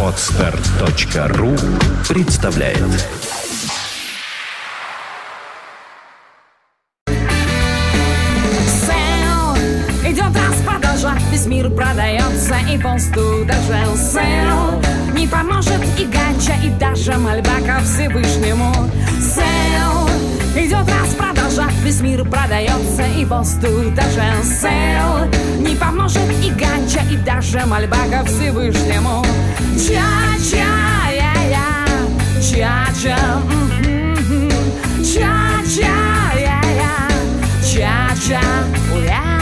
Отстар.ру представляет. Сэл, идет распродажа, весь мир продается и полсту даже Сэл, не поможет и ганча, и даже мольба ко Всевышнему весь мир продается и полсту даже Сэл, не поможет и ганча, и даже мольба ко Всевышнему. Ча-ча, я-я, ча-ча, ча-ча, я-я, ча-ча, уя,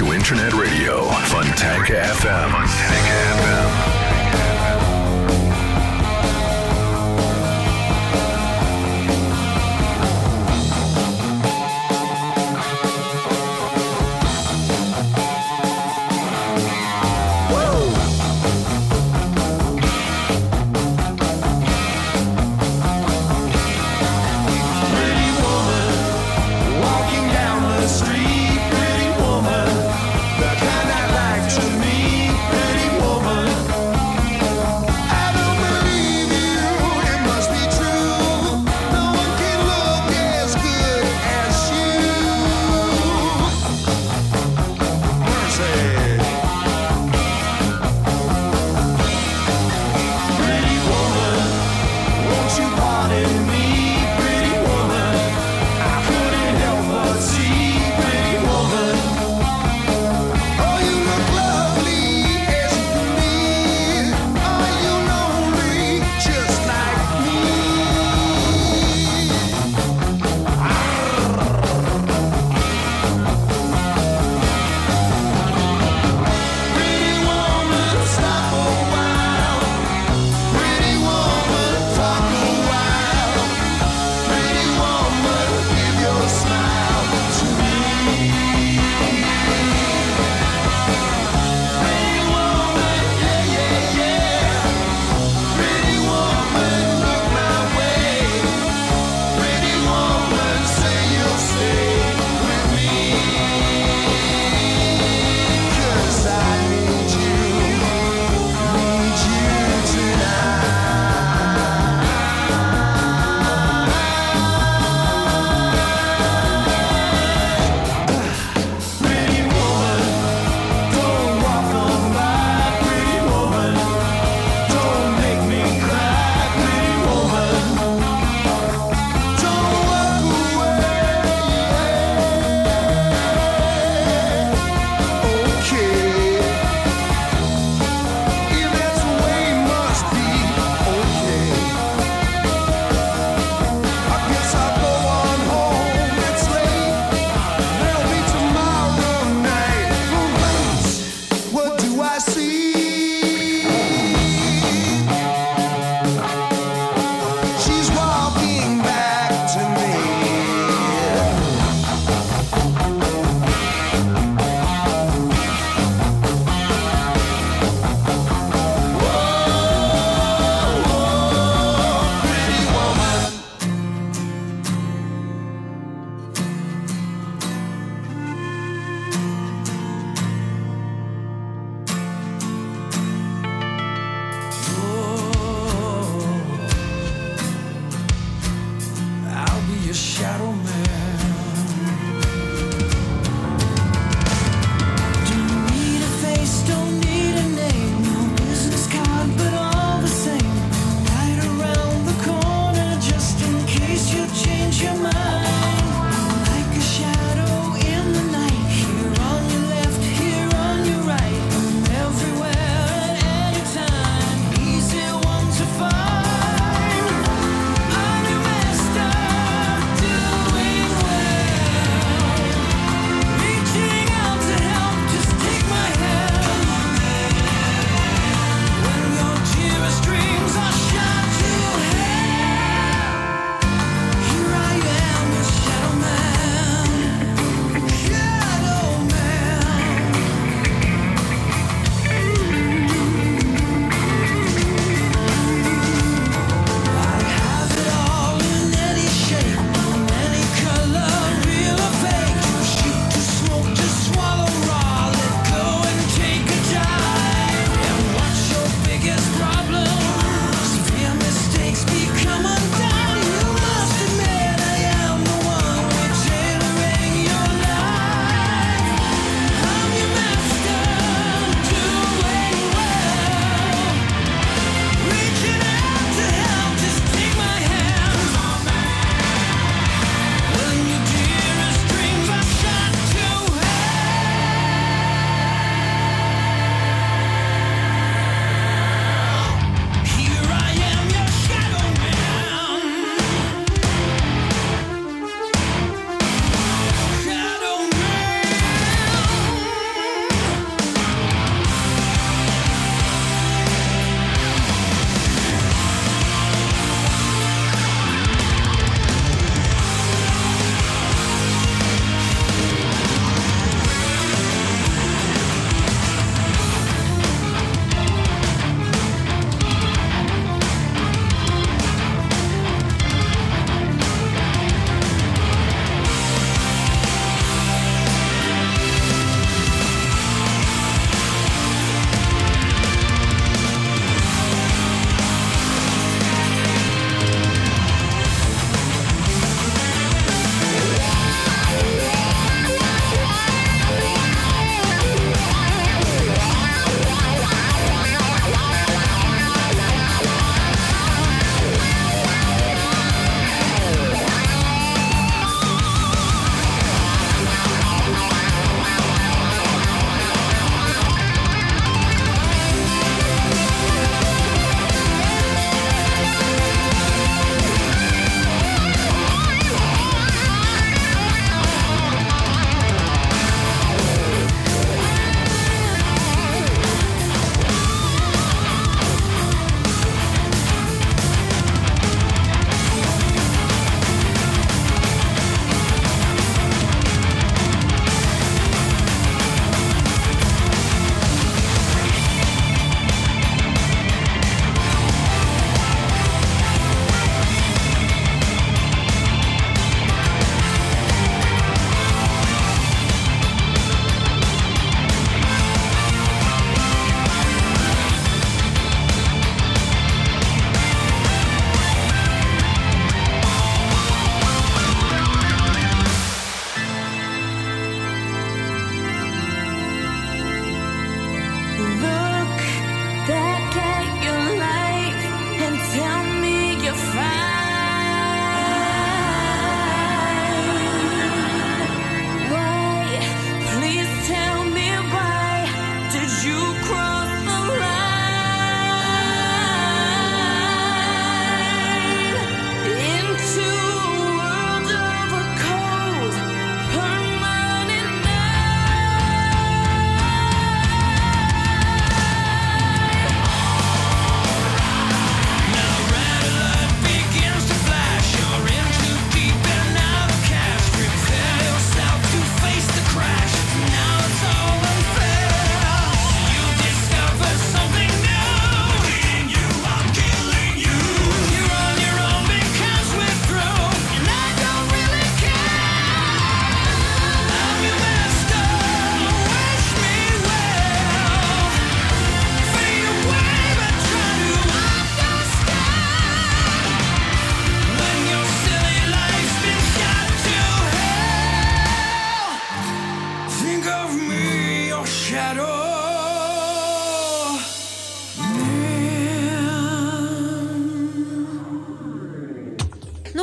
to Internet Radio of me, your shadow.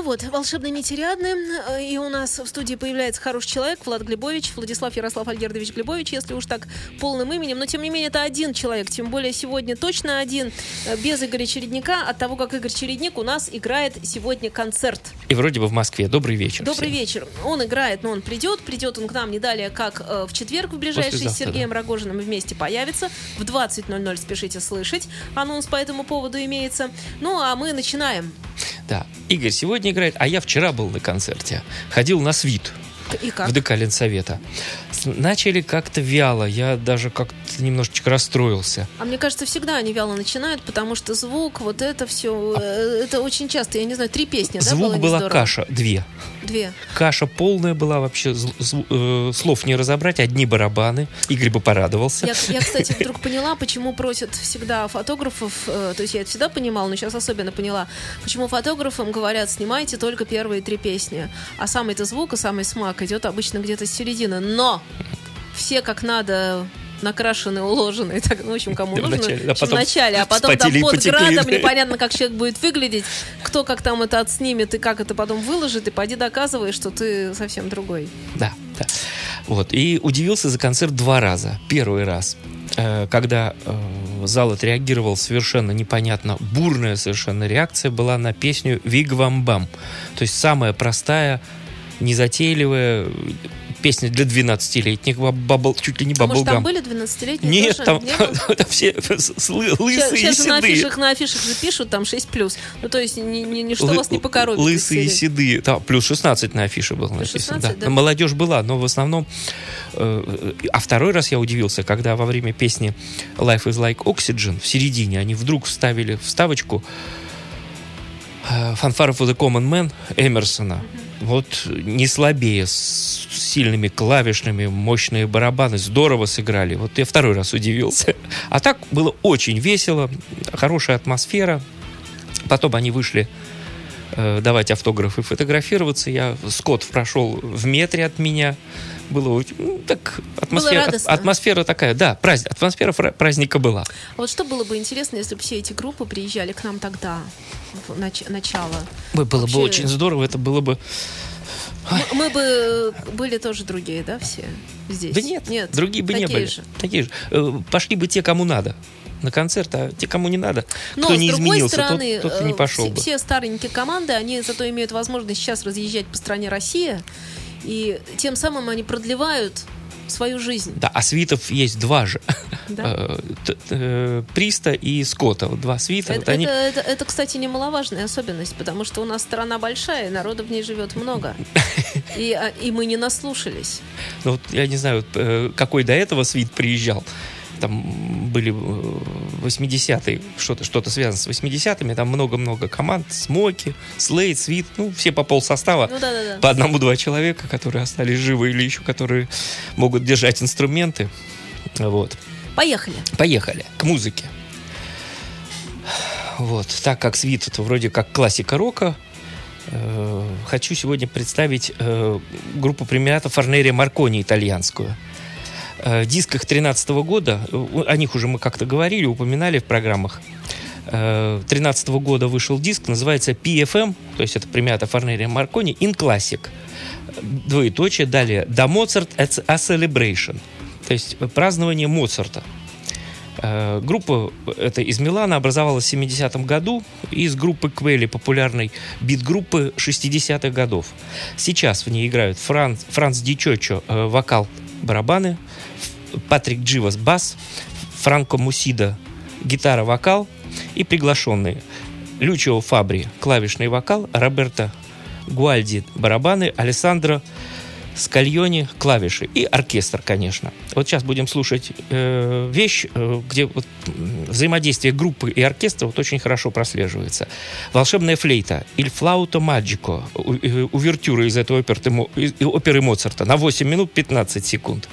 Вот, волшебные нетериадны. И у нас в студии появляется хороший человек, Влад Глебович, Владислав Ярослав Альгердович Глебович, если уж так полным именем. Но, тем не менее, это один человек. Тем более, сегодня точно один, э, без Игоря Чередника, от того, как Игорь Чередник у нас играет сегодня концерт. И вроде бы в Москве. Добрый вечер. Добрый всем. вечер. Он играет, но он придет. Придет он к нам не далее, как э, в четверг в ближайший с Сергеем Рогожиным вместе появится. В 20.00 спешите слышать. Анонс по этому поводу имеется. Ну, а мы начинаем. Да. Игорь сегодня играет, а я вчера был на концерте. Ходил на свит И как? в ДК Ленсовета. Начали как-то вяло. Я даже как-то немножечко расстроился. А мне кажется, всегда они вяло начинают, потому что звук, вот это все, это очень часто, я не знаю, три песни, да, Звук не была здорово? каша. Две. Две. Каша полная была вообще. э, слов не разобрать. Одни барабаны. Игорь бы порадовался. Я, я, кстати, вдруг поняла, почему просят всегда фотографов, э, то есть я это всегда понимала, но сейчас особенно поняла, почему фотографам говорят, снимайте только первые три песни, а самый-то звук и самый смак идет обычно где-то с середины, но все как надо накрашены, уложены, и так, ну, в общем, кому нужно, начале, в а потом в начале, а потом там под градом, непонятно, как человек будет выглядеть, кто как там это отснимет и как это потом выложит, и пойди доказывай, что ты совсем другой. Да, да. Вот. И удивился за концерт два раза. Первый раз, э, когда э, зал отреагировал совершенно непонятно, бурная совершенно реакция была на песню «Вигвам Бам». То есть самая простая, незатейливая песня для 12-летних, бабл, чуть ли не А может, там были 12-летние Нет, тоже? там, Не было? там все Сейчас, лысые сейчас и же на седые. афишах, на афишах же пишут там 6 плюс. Ну, то есть ни- ни- ничто Лы- вас не покоробит. Лысые и седые. Да, плюс 16 на афише было написано. 16, да. да? Молодежь была, но в основном... э, э, а второй раз я удивился, когда во время песни Life is like Oxygen в середине они вдруг вставили вставочку Fanfare for the Common Man Эмерсона. Вот не слабее, с сильными клавишными, мощные барабаны, здорово сыграли. Вот я второй раз удивился. А так было очень весело, хорошая атмосфера. Потом они вышли э, давать автографы, фотографироваться. Я Скотт прошел в метре от меня. Было ну, так атмосфера, радостно. атмосфера такая, да, праздник, атмосфера праздника была. А вот что было бы интересно, если бы все эти группы приезжали к нам тогда, в нач- начало? Ой, Было Вообще- бы очень здорово, это было бы. Мы, мы бы были тоже другие, да, все здесь? Да нет, нет другие бы не такие были. же. Такие же. Э, Пошли бы те, кому надо на концерт, а те, кому не надо, Но, кто с не другой изменился, тот- стороны, тот, и не э, пошел все, бы. все старенькие команды, они зато имеют возможность сейчас разъезжать по стране Россия, и тем самым они продлевают свою жизнь. Да, а свитов есть два же. Да? Э, э, Приста и Скотта. Вот два свита. Это, вот они... это, это, это, кстати, немаловажная особенность, потому что у нас страна большая, и народа в ней живет много. И, а, и мы не наслушались. Ну, вот я не знаю, какой до этого свит приезжал. Там были э, 80-е, что-то что связано с 80-ми, там много-много команд, Смоки, Слейд, Свит, ну, все по пол состава. Ну да-да-да. По одному-два человека, которые остались живы или еще которые могут держать инструменты. Вот. Поехали. Поехали к музыке. Вот, так как свит это вроде как классика рока, э, хочу сегодня представить э, группу премиата Форнерия Маркони итальянскую. Э, диск их 13 года, э, о них уже мы как-то говорили, упоминали в программах. 13 года вышел диск, называется PFM, то есть это премиата Форнерия Маркони, in Classic. Двоеточие, далее, Da Mozart a Celebration, то есть празднование Моцарта. Э, Группа эта из Милана образовалась в 70-м году из группы Квели, популярной бит-группы 60-х годов. Сейчас в ней играют Франц, Франц Дичочо, э, вокал, барабаны, Патрик Дживас, бас, Франко Мусида, гитара, вокал и приглашенные. Лючио Фабри, клавишный вокал, Роберто Гуальди, барабаны, Алессандро Скальони, клавиши и оркестр, конечно. Вот сейчас будем слушать э, вещь, э, где вот, взаимодействие группы и оркестра вот очень хорошо прослеживается. Волшебная флейта «Il flauto magico», у- э, увертюра из этой оперы, из- оперы Моцарта на 8 минут 15 секунд.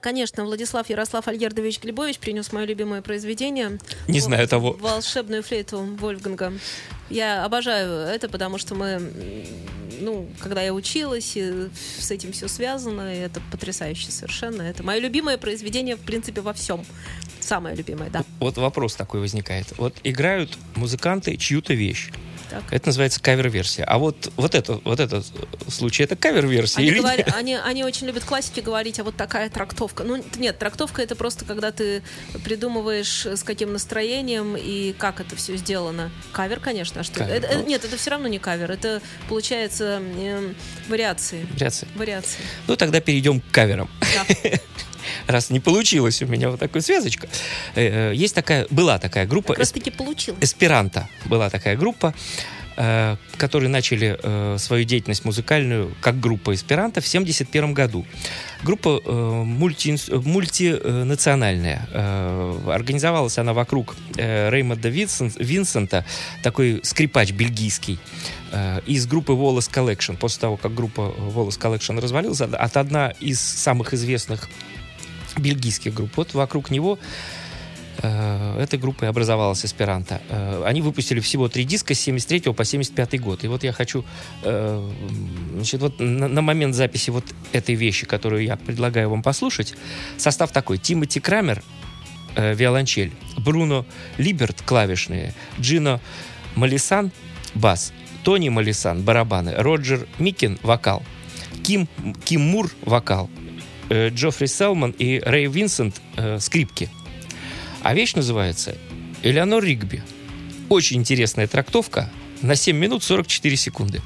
Конечно, Владислав Ярослав Альгердович Глебович принес мое любимое произведение. Не знаю того. Волшебную флейту Вольфганга. Я обожаю это, потому что мы, ну, когда я училась, и с этим все связано, и это потрясающе совершенно. Это мое любимое произведение, в принципе, во всем. Самое любимое, да. Вот вопрос такой возникает. Вот играют музыканты чью-то вещь. Так. Это называется кавер-версия. А вот, вот, это, вот этот случай, это кавер-версия Они, или нет? они, они очень любят классики говорить, а вот такая трактовка. Ну, нет, трактовка это просто когда ты придумываешь, с каким настроением и как это все сделано. Кавер, конечно, а что? Кавер, Это- это- ну. нет, это все равно не кавер, это получается эм, вариации. Вариация. Вариации. Ну, тогда перейдем к каверам. Да. Раз не получилось у меня вот такая связочка. Э, э, Есть такая, была такая группа, Как раз таки получилось. Эсперанто была такая группа, э, которые начали э, свою деятельность музыкальную как группа Эсперанто в 1971 году. Группа э, мульти- мультинациональная. Э, Организовалась она вокруг Реймонда Винсен- Винсента, такой скрипач бельгийский, из группы Wallace Collection. После того, как группа Wallace Collection развалилась, от одна из самых известных бельгийских групп. Вот вокруг него э, этой группой образовалась Эсперанто. Э, Они выпустили всего три диска с 73 по 75 год. И вот я хочу, э, значит, вот на, момент записи вот этой вещи, которую я предлагаю вам послушать, состав такой. Тимоти Крамер, виолончель, Бруно Либерт, клавишные, Джино Малисан, бас, Тони Малисан, барабаны, Роджер Микин, вокал, Ким, Ким Мур, вокал, Джоффри Селман и Рэй Винсент, э, скрипки. А вещь называется «Элеонор Ригби». Очень интересная трактовка на 7 минут 44 секунды.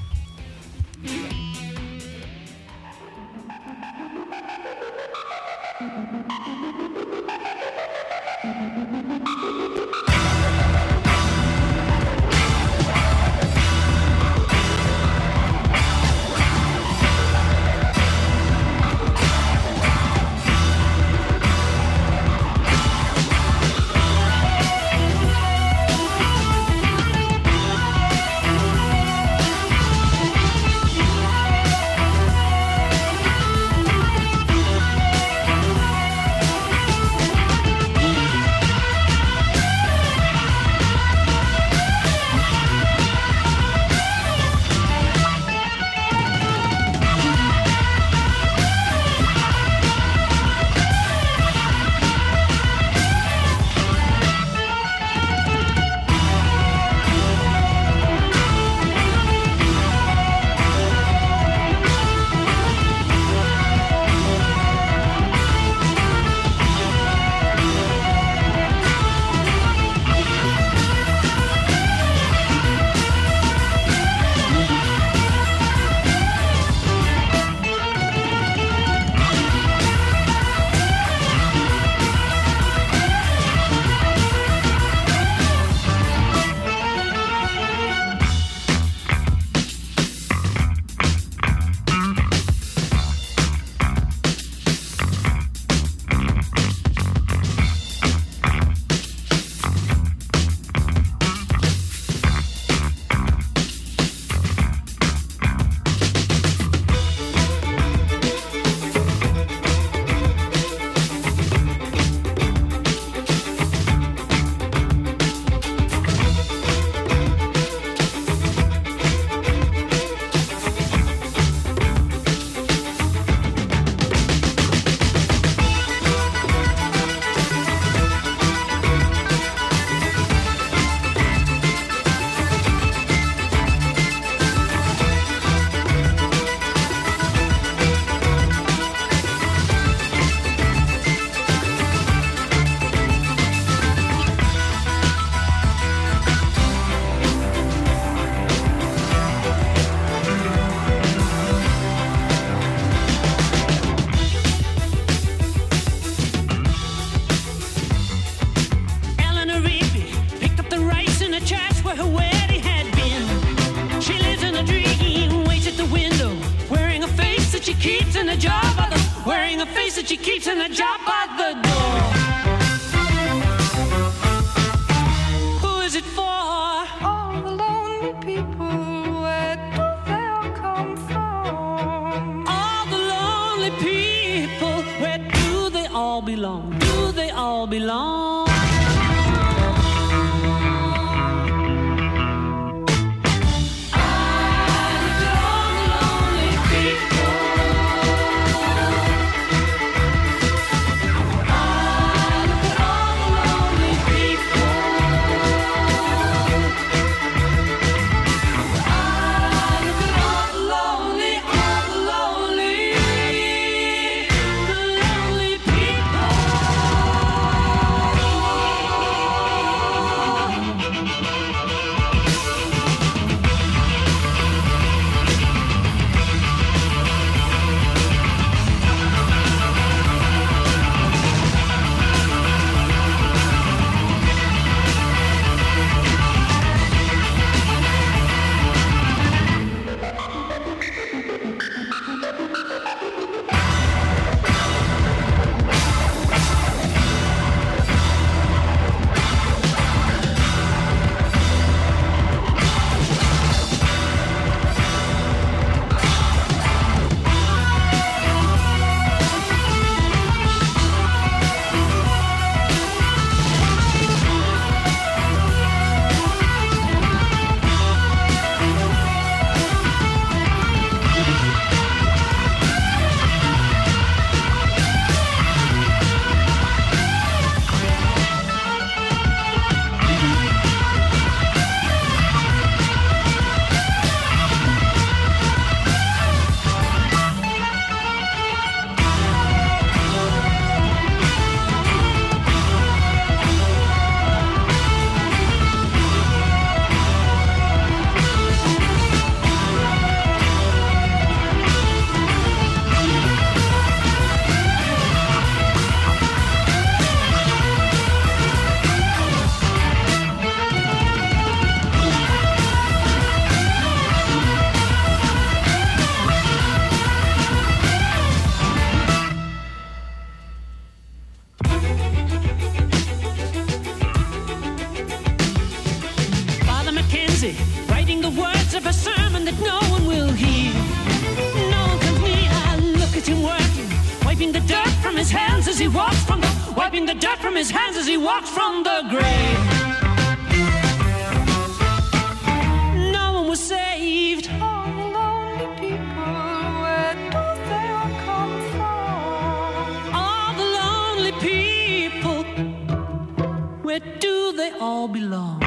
Where do they all belong?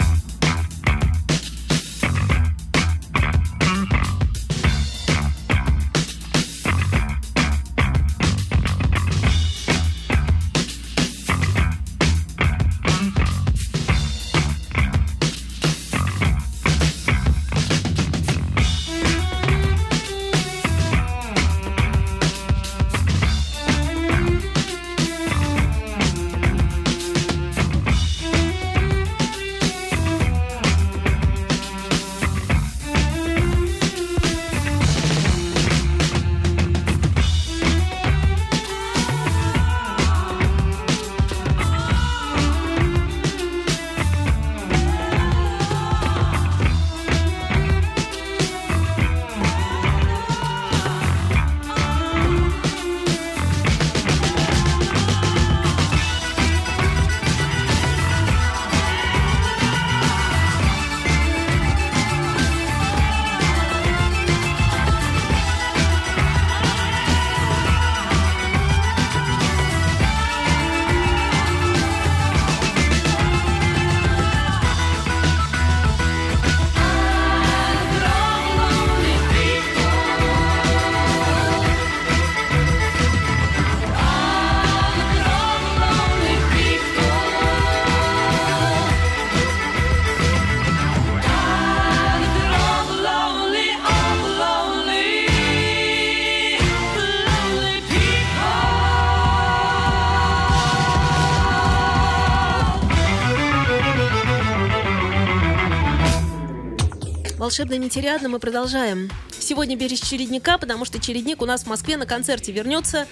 Волшебно нетериадно мы продолжаем. сегодня без чередника, потому что чередник у нас в Москве на концерте вернется,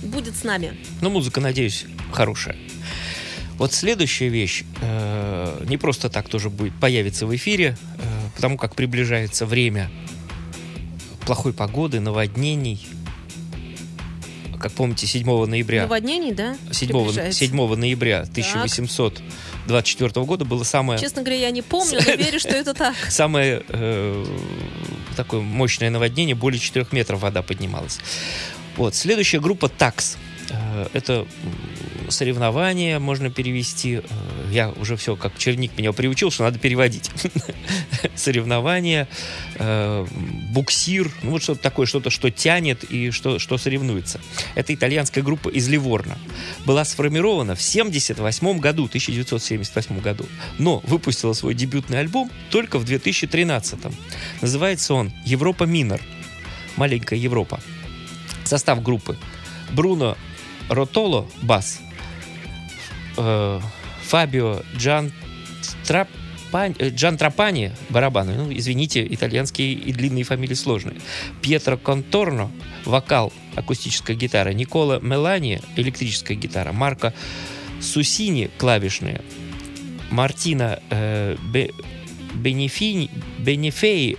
будет с нами. Ну, музыка, надеюсь, хорошая. Вот следующая вещь э, не просто так тоже будет появиться в эфире, э, потому как приближается время плохой погоды, наводнений. Как помните, 7 ноября Наводнений, да? 7, приближается? 7 ноября 1824 года было самое, Честно говоря, я не помню, но верю, что это так. самое э, такое мощное наводнение, более 4 метров вода поднималась. Вот. Следующая группа ТАКС. Э, Это м, соревнование, можно перевести. Э, Я уже все, как черник меня приучил, что надо переводить. Соревнование, э, буксир, ну вот что-то такое, что-то, что тянет и что, что соревнуется. Это итальянская группа из Ливорно. Была сформирована в 78 году, 1978 году, но выпустила свой дебютный альбом только в 2013. Называется он «Европа Минор». Маленькая Европа. Состав группы. Бруно Ротоло, бас. Э, Фабио Джан Трапани, э, Джан Трапани, барабаны. Ну, извините, итальянские и длинные фамилии сложные. Пьетро Конторно, вокал, акустическая гитара. Никола Мелани, электрическая гитара. Марко Сусини, клавишные. Мартина э, Бе- Бенефини, Бенефей,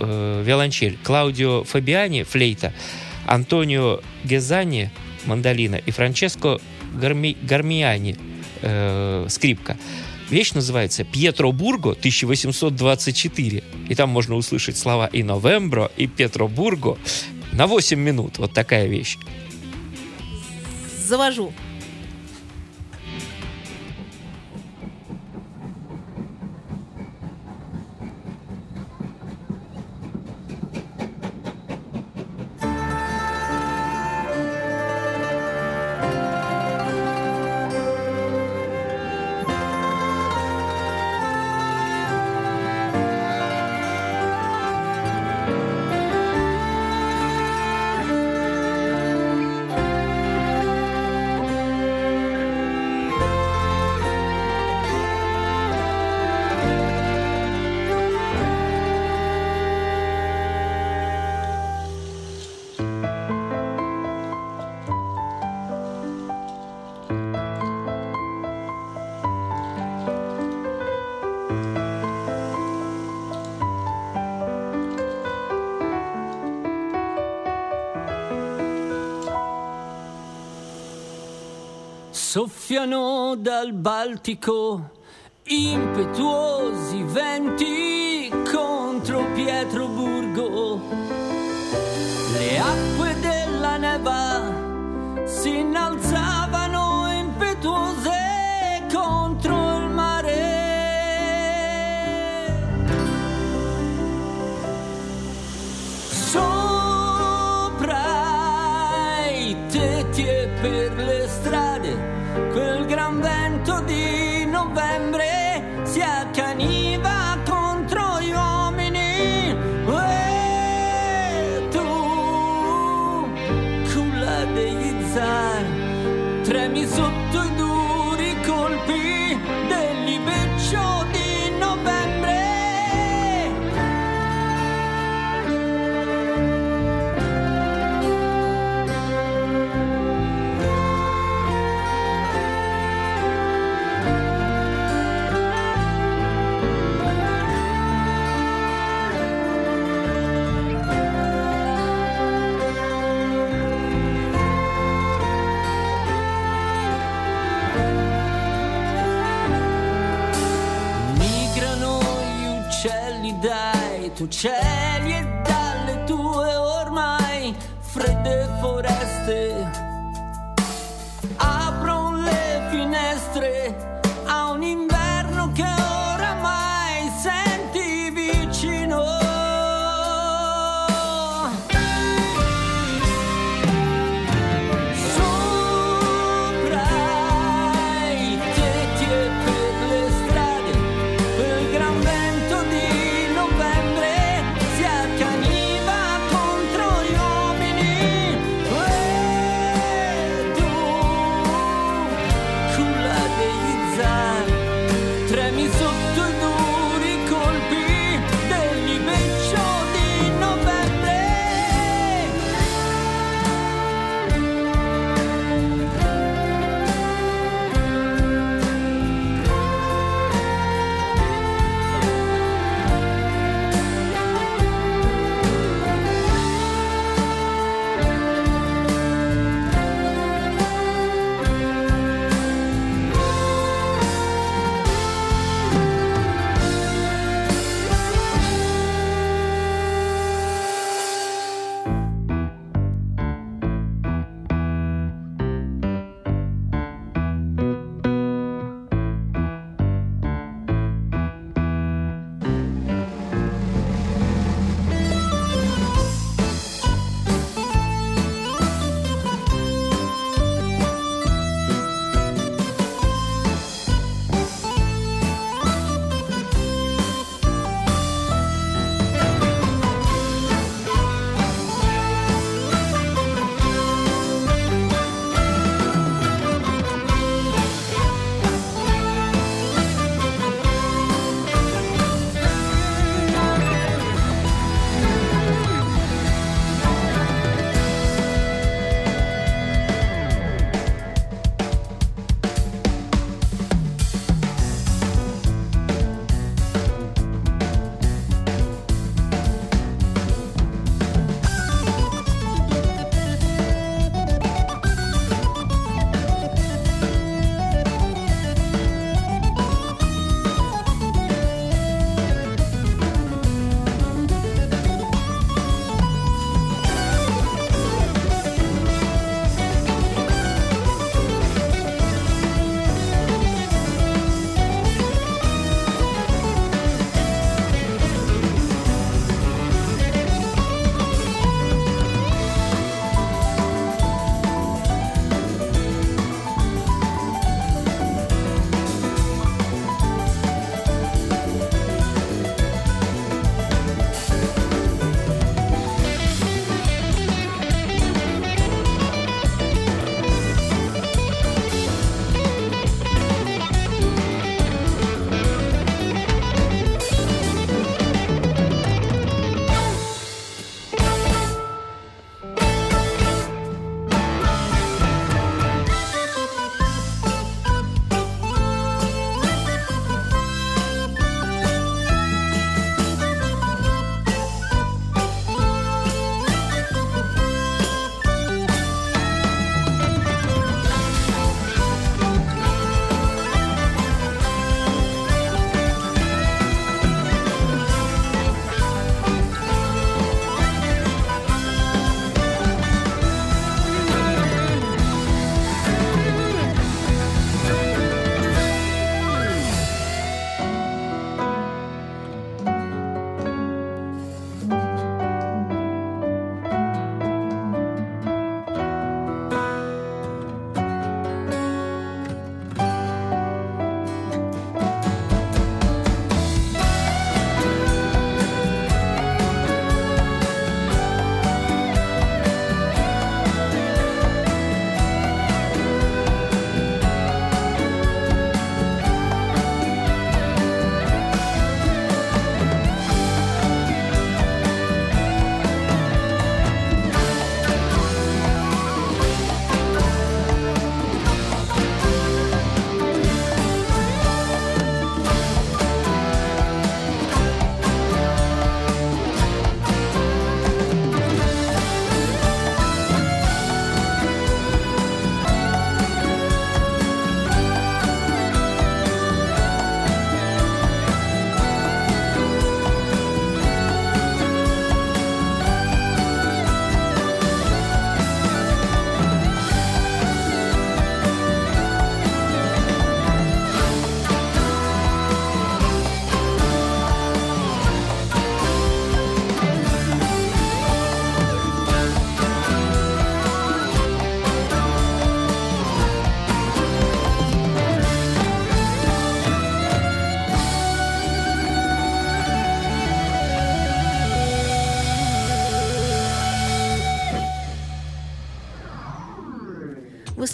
э, виолончель. Клаудио Фабиани, флейта. Антонио Гезани, мандолина. И Франческо Гарми, Гармиани, э, скрипка. Вещь называется «Пьетро Бурго 1824». И там можно услышать слова и «Новембро», и «Петро Бурго» на 8 минут. Вот такая вещь. Завожу. Soffiano dal Baltico impetuosi venti contro Pietroburgo. Le acque della neva si innalzavano cieli e dalle tue ormai fredde foreste.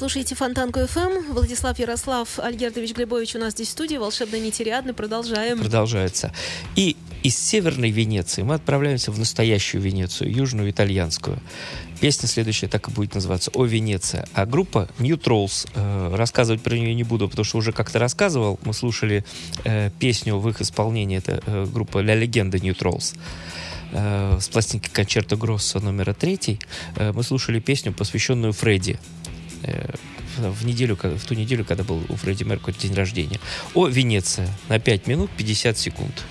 Слушаете Фонтанку ФМ. Владислав Ярослав Альгердович Глебович у нас здесь в студии. Волшебно нетериадны. Продолжаем. Продолжается. И из северной Венеции мы отправляемся в настоящую Венецию, южную итальянскую. Песня следующая так и будет называться «О Венеция». А группа New Trolls, э, рассказывать про нее не буду, потому что уже как-то рассказывал. Мы слушали э, песню в их исполнении. Это э, группа «Ля Легенда New Trolls». Э, с пластинки концерта Гросса номера третий э, мы слушали песню, посвященную Фредди в в неделю, в ту неделю, когда был у Фредди Меркури день рождения. О Венеция на 5 минут 50 секунд.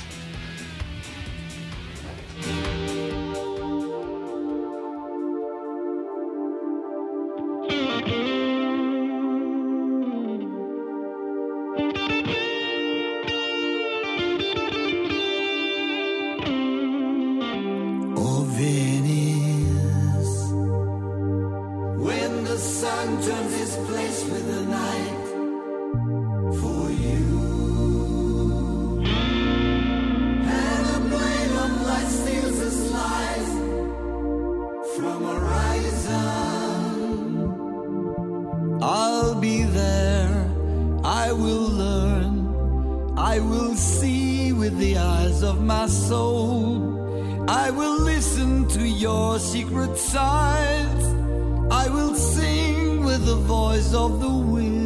Voice of the wind.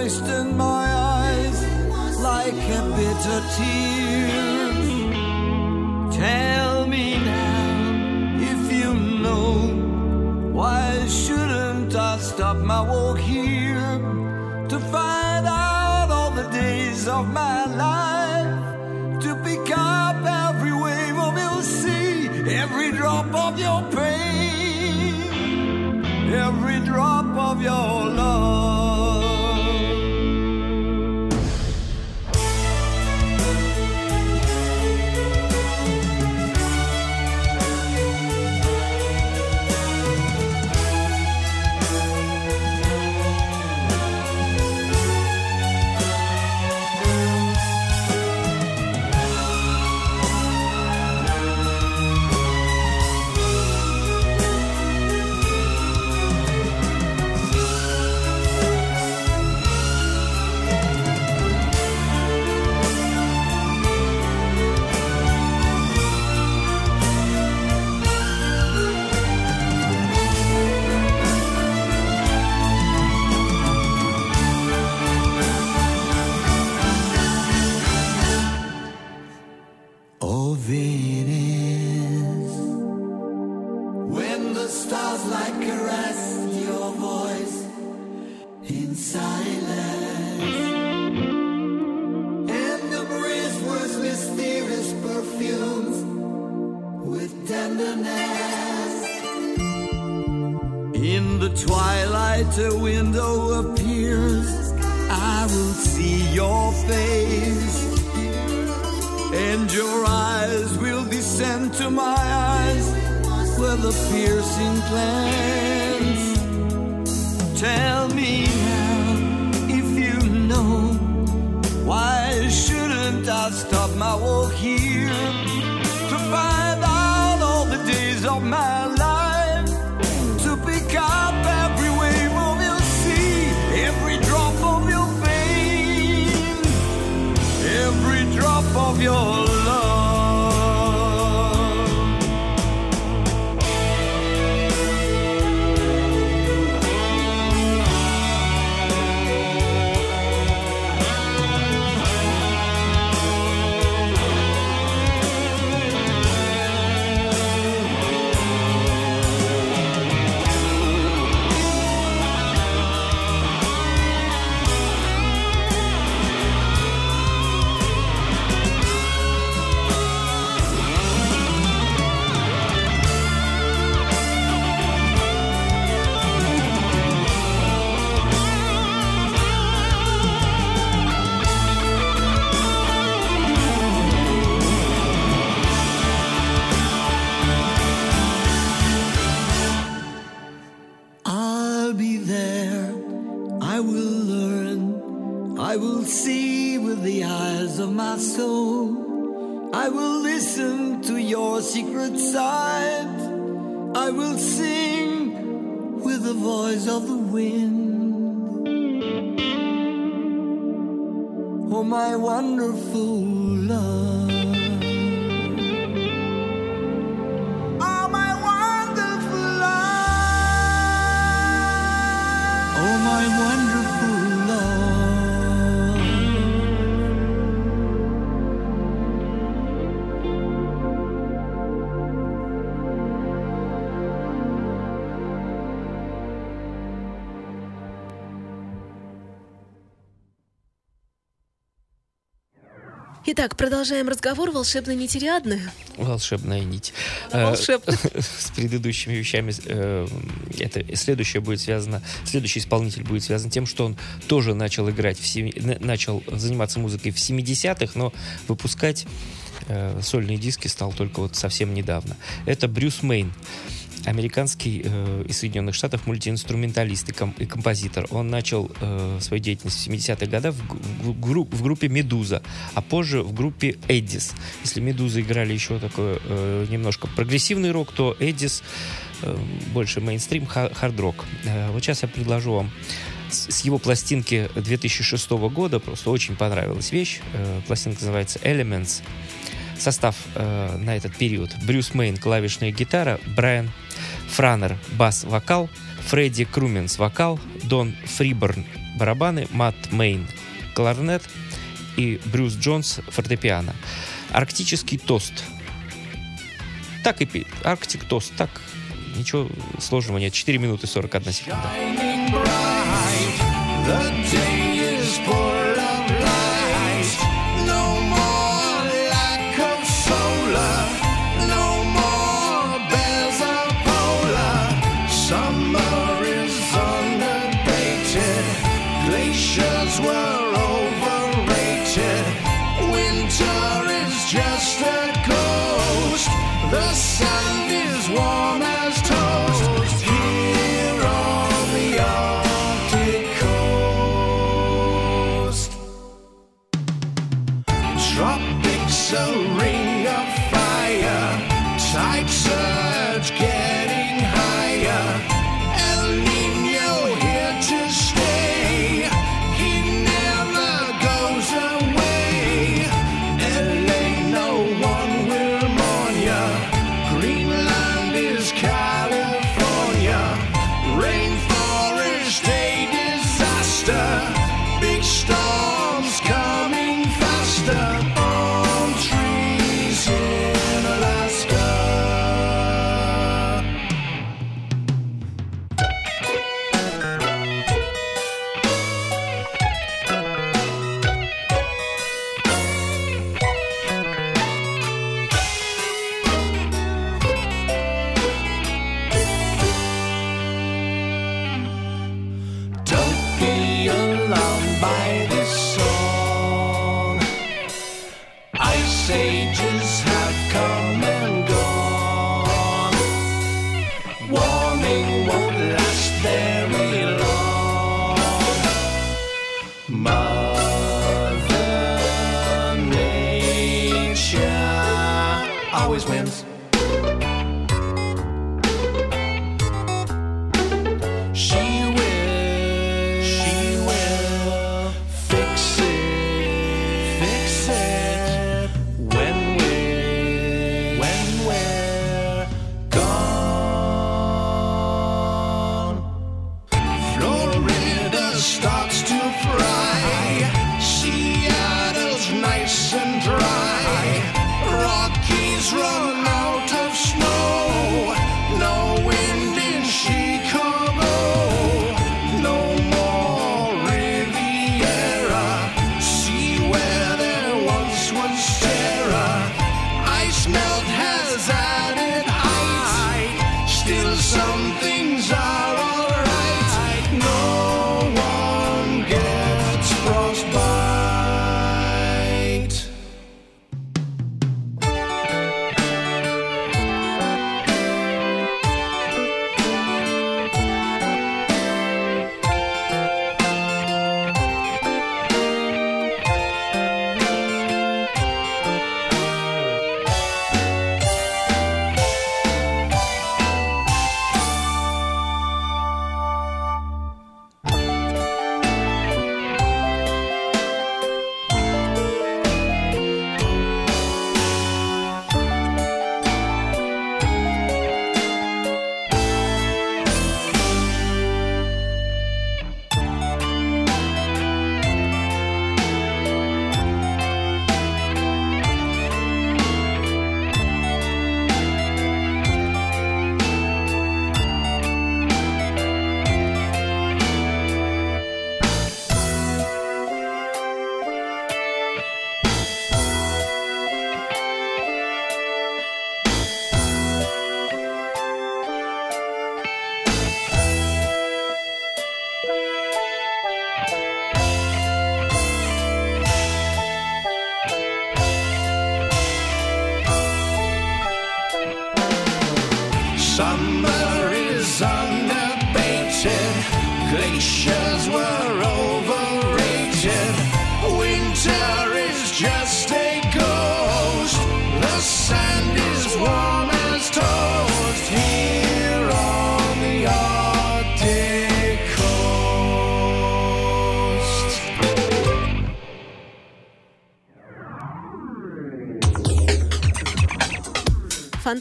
Moisten my eyes like a bitter tear. Tell me now if you know why shouldn't I stop my walk here to find out all the days of my life soul. I will listen to your secret side. I will sing with the voice of the wind. Oh, my wonderful love. Итак, продолжаем разговор. Волшебной нити Риадны. Волшебная нить. Э, волшебная. С предыдущими вещами э, это следующее будет связано, следующий исполнитель будет связан тем, что он тоже начал играть в семи- на- начал заниматься музыкой в 70-х, но выпускать э, сольные диски стал только вот совсем недавно. Это Брюс Мейн. Американский э, из Соединенных Штатов мультиинструменталист и, ком- и композитор. Он начал э, свою деятельность в 70-х годах в, гру- в группе «Медуза», а позже в группе «Эддис». Если «Медуза» играли еще такой э, немножко прогрессивный рок, то «Эддис» э, больше мейнстрим, ха- хард-рок. Э, вот сейчас я предложу вам с с его пластинки 2006 года, просто очень понравилась вещь. Э, Пластинка называется «Elements». Состав э, на этот период. Брюс Мейн, клавишная гитара, Брайан Франер, бас-вокал, Фредди Круменс, вокал, Дон Фриборн, барабаны, Матт Мейн, кларнет и Брюс Джонс, фортепиано. Арктический тост. Так и пи- Арктик тост, так ничего сложного нет. 4 минуты 41 секунда.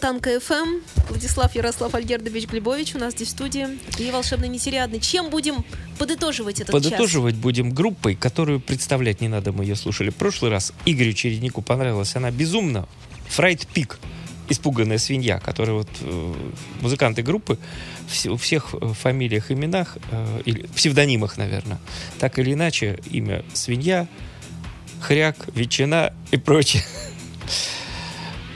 Фонтанка FM, Владислав Ярослав Альгердович Глебович у нас здесь в студии. И волшебная нить Ариадны. Чем будем подытоживать этот Подытоживать будем группой, которую представлять не надо, мы ее слушали в прошлый раз. Игорю Череднику понравилась она безумно. Fright Pig. Испуганная свинья, которая вот э, музыканты группы вс- у всех э, фамилиях, именах, э, или псевдонимах, наверное, так или иначе, имя свинья, хряк, ветчина и прочее.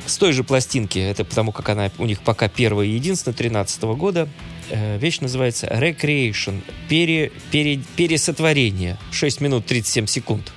С той же пластинки, это потому как она у них пока первая и единственная 13 года, э, вещь называется Recreation, пере, пере- пересотворение, 6 минут 37 секунд.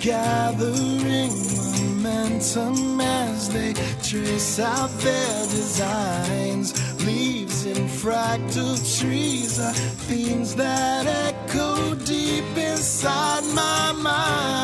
Gathering momentum as they trace out their designs. Leaves in fractal trees are themes that echo deep inside my mind.